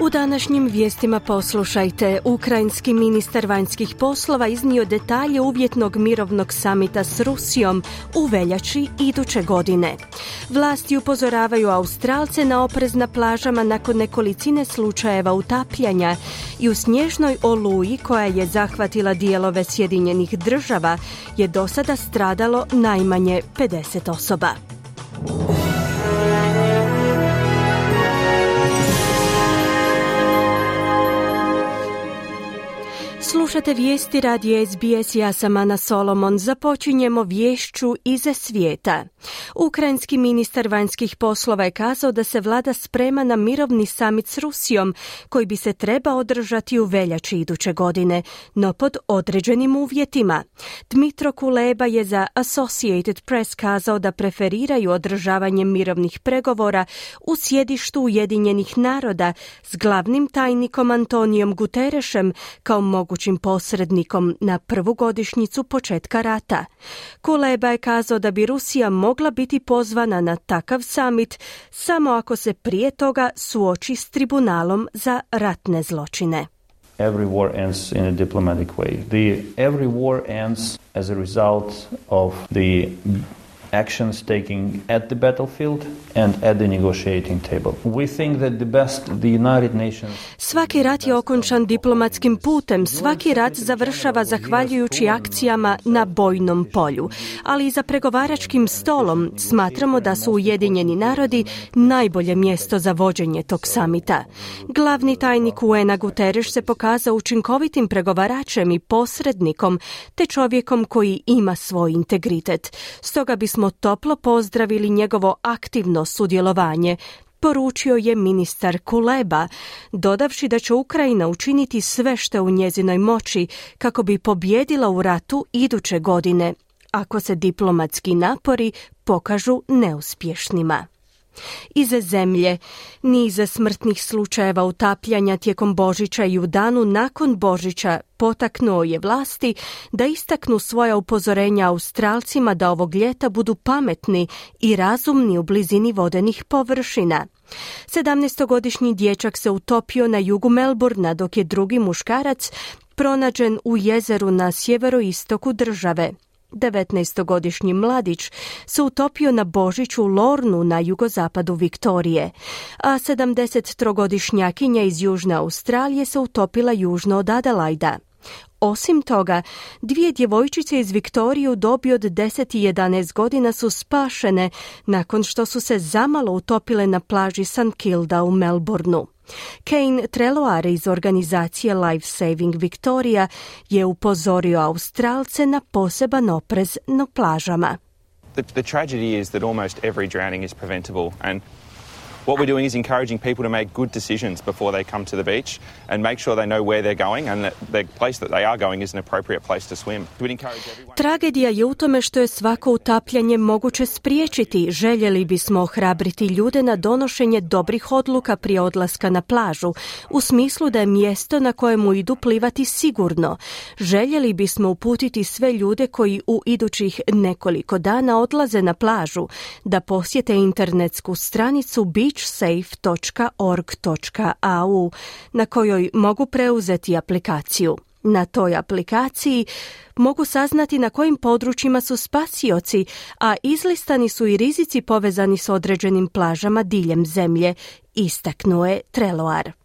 U današnjim vijestima poslušajte. Ukrajinski ministar vanjskih poslova iznio detalje uvjetnog mirovnog samita s Rusijom u veljači iduće godine. Vlasti upozoravaju Australce na oprez na plažama nakon nekolicine slučajeva utapljanja i u snježnoj oluji koja je zahvatila dijelove Sjedinjenih država je do sada stradalo najmanje 50 osoba. Slušate vijesti radi SBS, ja sam Ana Solomon. Započinjemo vješću iza svijeta. Ukrajinski ministar vanjskih poslova je kazao da se vlada sprema na mirovni samit s Rusijom, koji bi se treba održati u veljači iduće godine, no pod određenim uvjetima. Dmitro Kuleba je za Associated Press kazao da preferiraju održavanje mirovnih pregovora u sjedištu Ujedinjenih naroda s glavnim tajnikom Antonijom Guterešem kao mogućim posrednikom na prvu godišnjicu početka rata. Kuleba je kazao da bi Rusija mogla biti pozvana na takav summit samo ako se prije toga suoči s tribunalom za ratne zločine. Every war ends in a diplomatic way. The, every war ends as a result of the actions taking at the battlefield and at the negotiating table. We think that the best the United Nations Svaki rat je okončan diplomatskim putem, svaki rat završava zahvaljujući akcijama na bojnom polju, ali i za pregovaračkim stolom smatramo da su Ujedinjeni narodi najbolje mjesto za vođenje tog samita. Glavni tajnik UN-a Guterres se pokazao učinkovitim pregovaračem i posrednikom, te čovjekom koji ima svoj integritet. Stoga bismo smo toplo pozdravili njegovo aktivno sudjelovanje, poručio je ministar Kuleba, dodavši da će Ukrajina učiniti sve što u njezinoj moći kako bi pobjedila u ratu iduće godine, ako se diplomatski napori pokažu neuspješnima. Iza zemlje niza smrtnih slučajeva utapljanja tijekom Božića i u danu nakon Božića potaknuo je vlasti da istaknu svoja upozorenja Australcima da ovog ljeta budu pametni i razumni u blizini vodenih površina. 17-godišnji dječak se utopio na jugu Melburna dok je drugi muškarac pronađen u jezeru na sjeveroistoku države. 19-godišnji mladić se utopio na Božiću Lornu na jugozapadu Viktorije, a 73-godišnjakinja iz Južne Australije se utopila južno od Adelajda. Osim toga, dvije djevojčice iz Viktorije u dobi od 10 i 11 godina su spašene nakon što su se zamalo utopile na plaži St. Kilda u Melbourneu. Kane Treloar iz organizacije Life Saving Victoria je upozorio Australce na poseban oprez na plažama. The, the tragedy is that almost every drowning is preventable and What we're doing is encouraging people to make good decisions before they come to the beach and make sure they know where they're going and that the place that they are going is an appropriate place to swim. Tragedija je u tome što je svako utapljanje moguće spriječiti. Željeli bismo ohrabriti ljude na donošenje dobrih odluka prije odlaska na plažu, u smislu da je mjesto na kojemu idu plivati sigurno. Željeli bismo uputiti sve ljude koji u idućih nekoliko dana odlaze na plažu da posjete internetsku stranicu Beach beachsafe.org.au na kojoj mogu preuzeti aplikaciju. Na toj aplikaciji mogu saznati na kojim područjima su spasioci, a izlistani su i rizici povezani s određenim plažama diljem zemlje, istaknuje Treloar.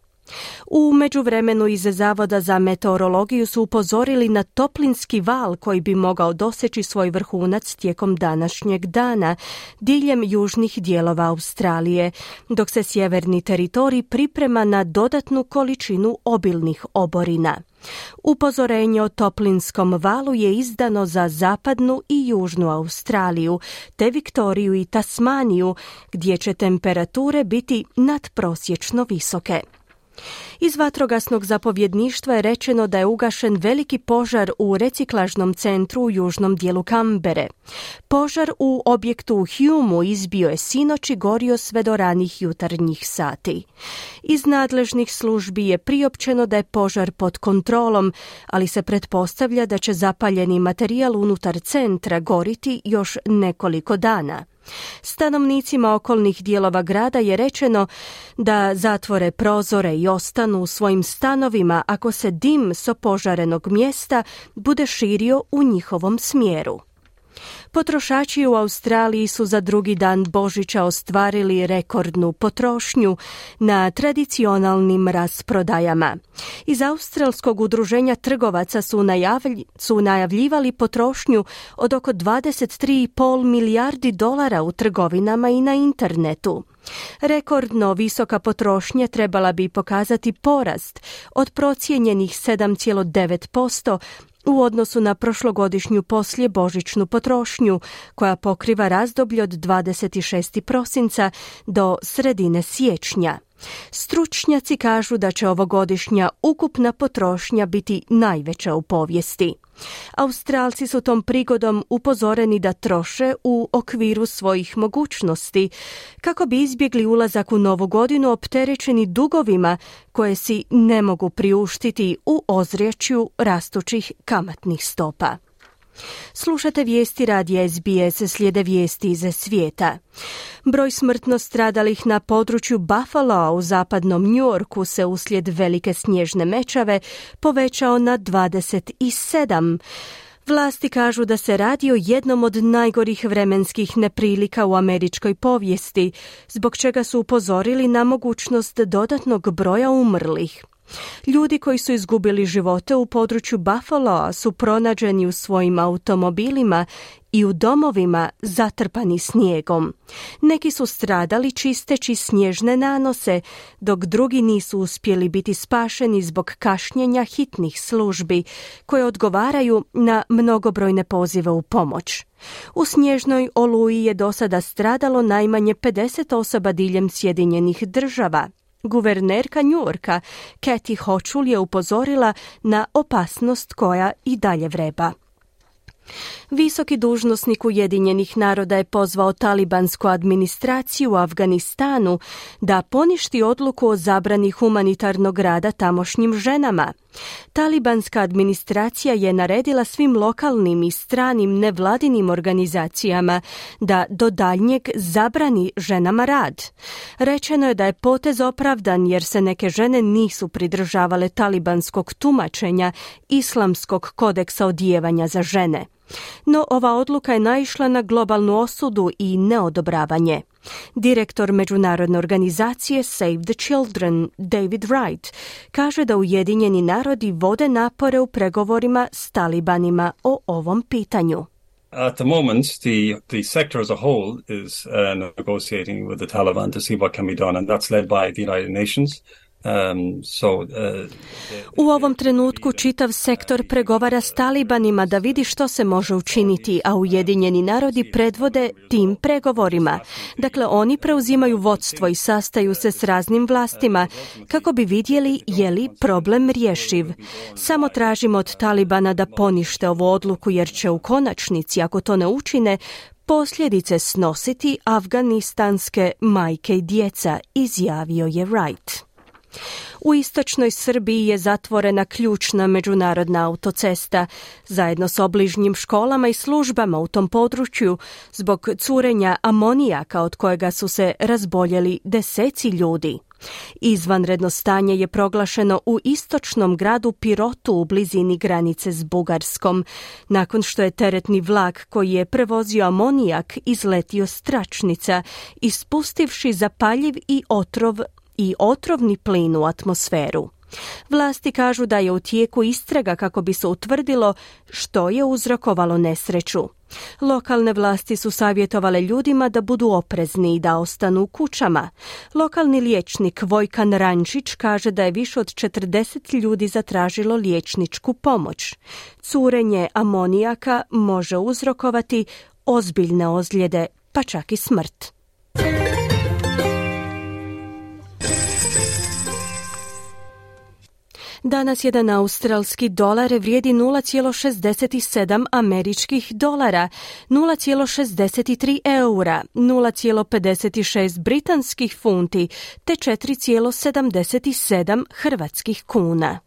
U međuvremenu iz Zavoda za meteorologiju su upozorili na toplinski val koji bi mogao doseći svoj vrhunac tijekom današnjeg dana diljem južnih dijelova Australije, dok se sjeverni teritorij priprema na dodatnu količinu obilnih oborina. Upozorenje o toplinskom valu je izdano za zapadnu i južnu Australiju, te Viktoriju i Tasmaniju, gdje će temperature biti nadprosječno visoke. Iz vatrogasnog zapovjedništva je rečeno da je ugašen veliki požar u reciklažnom centru u južnom dijelu Kambere. Požar u objektu u izbio je sinoć i gorio sve do ranih jutarnjih sati. Iz nadležnih službi je priopćeno da je požar pod kontrolom, ali se pretpostavlja da će zapaljeni materijal unutar centra goriti još nekoliko dana. Stanovnicima okolnih dijelova grada je rečeno da zatvore prozore i ostanu u svojim stanovima ako se dim s opožarenog mjesta bude širio u njihovom smjeru. Potrošači u Australiji su za drugi dan Božića ostvarili rekordnu potrošnju na tradicionalnim rasprodajama. Iz Australskog udruženja trgovaca su, najavlj, su najavljivali potrošnju od oko 23,5 milijardi dolara u trgovinama i na internetu. Rekordno visoka potrošnja trebala bi pokazati porast od procijenjenih 7,9% u odnosu na prošlogodišnju poslije božićnu potrošnju koja pokriva razdoblje od 26. prosinca do sredine siječnja. Stručnjaci kažu da će ovogodišnja ukupna potrošnja biti najveća u povijesti. Australci su tom prigodom upozoreni da troše u okviru svojih mogućnosti kako bi izbjegli ulazak u novu godinu opterećeni dugovima koje si ne mogu priuštiti u ozriječju rastućih kamatnih stopa. Slušate vijesti radija SBS slijede vijesti iz svijeta. Broj smrtno stradalih na području Buffalo u zapadnom Njorku se uslijed velike snježne mečave povećao na 27. Vlasti kažu da se radi o jednom od najgorih vremenskih neprilika u američkoj povijesti, zbog čega su upozorili na mogućnost dodatnog broja umrlih. Ljudi koji su izgubili živote u području Buffalo su pronađeni u svojim automobilima i u domovima zatrpani snijegom. Neki su stradali čisteći snježne nanose, dok drugi nisu uspjeli biti spašeni zbog kašnjenja hitnih službi koje odgovaraju na mnogobrojne pozive u pomoć. U snježnoj oluji je do sada stradalo najmanje 50 osoba diljem Sjedinjenih država, Guvernerka Njurka Kathy Hochul je upozorila na opasnost koja i dalje vreba. Visoki dužnosnik Ujedinjenih naroda je pozvao talibansku administraciju u Afganistanu da poništi odluku o zabrani humanitarnog rada tamošnjim ženama. Talibanska administracija je naredila svim lokalnim i stranim nevladinim organizacijama da do daljnjeg zabrani ženama rad. Rečeno je da je potez opravdan jer se neke žene nisu pridržavale talibanskog tumačenja islamskog kodeksa odijevanja za žene. No ova odluka je naišla na globalnu osudu i neodobravanje. Direktor međunarodne organizacije Save the Children, David Wright, kaže da Ujedinjeni narodi vode napore u pregovorima s talibanima o ovom pitanju. At the moment, the, the sector as a whole is uh, negotiating with the Taliban to see what can be done, and that's led by the United Nations. Um, uh, u ovom trenutku čitav sektor pregovara s talibanima da vidi što se može učiniti, a Ujedinjeni narodi predvode tim pregovorima. Dakle, oni preuzimaju vodstvo i sastaju se s raznim vlastima kako bi vidjeli je li problem rješiv. Samo tražimo od talibana da ponište ovu odluku jer će u konačnici, ako to ne učine, posljedice snositi afganistanske majke i djeca, izjavio je Wright. U istočnoj Srbiji je zatvorena ključna međunarodna autocesta zajedno s obližnjim školama i službama u tom području zbog curenja amonijaka od kojega su se razboljeli deseci ljudi. Izvanredno stanje je proglašeno u istočnom gradu Pirotu u blizini granice s Bugarskom, nakon što je teretni vlak koji je prevozio amonijak izletio stračnica, ispustivši zapaljiv i otrov i otrovni plin u atmosferu. Vlasti kažu da je u tijeku istraga kako bi se utvrdilo što je uzrokovalo nesreću. Lokalne vlasti su savjetovale ljudima da budu oprezni i da ostanu u kućama. Lokalni liječnik Vojkan Rančić kaže da je više od 40 ljudi zatražilo liječničku pomoć. Curenje amonijaka može uzrokovati ozbiljne ozljede, pa čak i smrt. Danas jedan australski dolar vrijedi 0,67 američkih dolara, 0,63 eura, 0,56 britanskih funti te 4,77 hrvatskih kuna.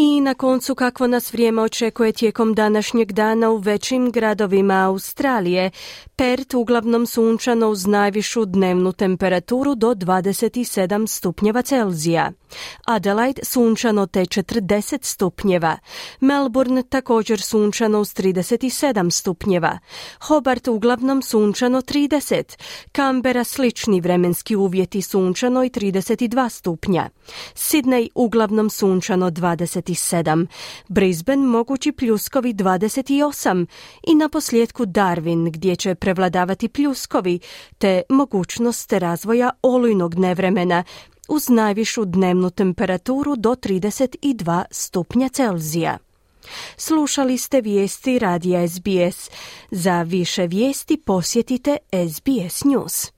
I na koncu kakvo nas vrijeme očekuje tijekom današnjeg dana u većim gradovima Australije. Pert uglavnom sunčano uz najvišu dnevnu temperaturu do 27 stupnjeva Celzija. Adelaide sunčano te 40 stupnjeva. Melbourne također sunčano uz 37 stupnjeva. Hobart uglavnom sunčano 30. Canberra slični vremenski uvjeti sunčano i 32 stupnja. Sydney uglavnom sunčano 27. Brisbane mogući pljuskovi 28. I na posljedku Darwin gdje će prevladavati pljuskovi te mogućnost razvoja olujnog nevremena uz najvišu dnevnu temperaturu do 32 stupnja Celzija. Slušali ste vijesti radija SBS. Za više vijesti posjetite SBS News.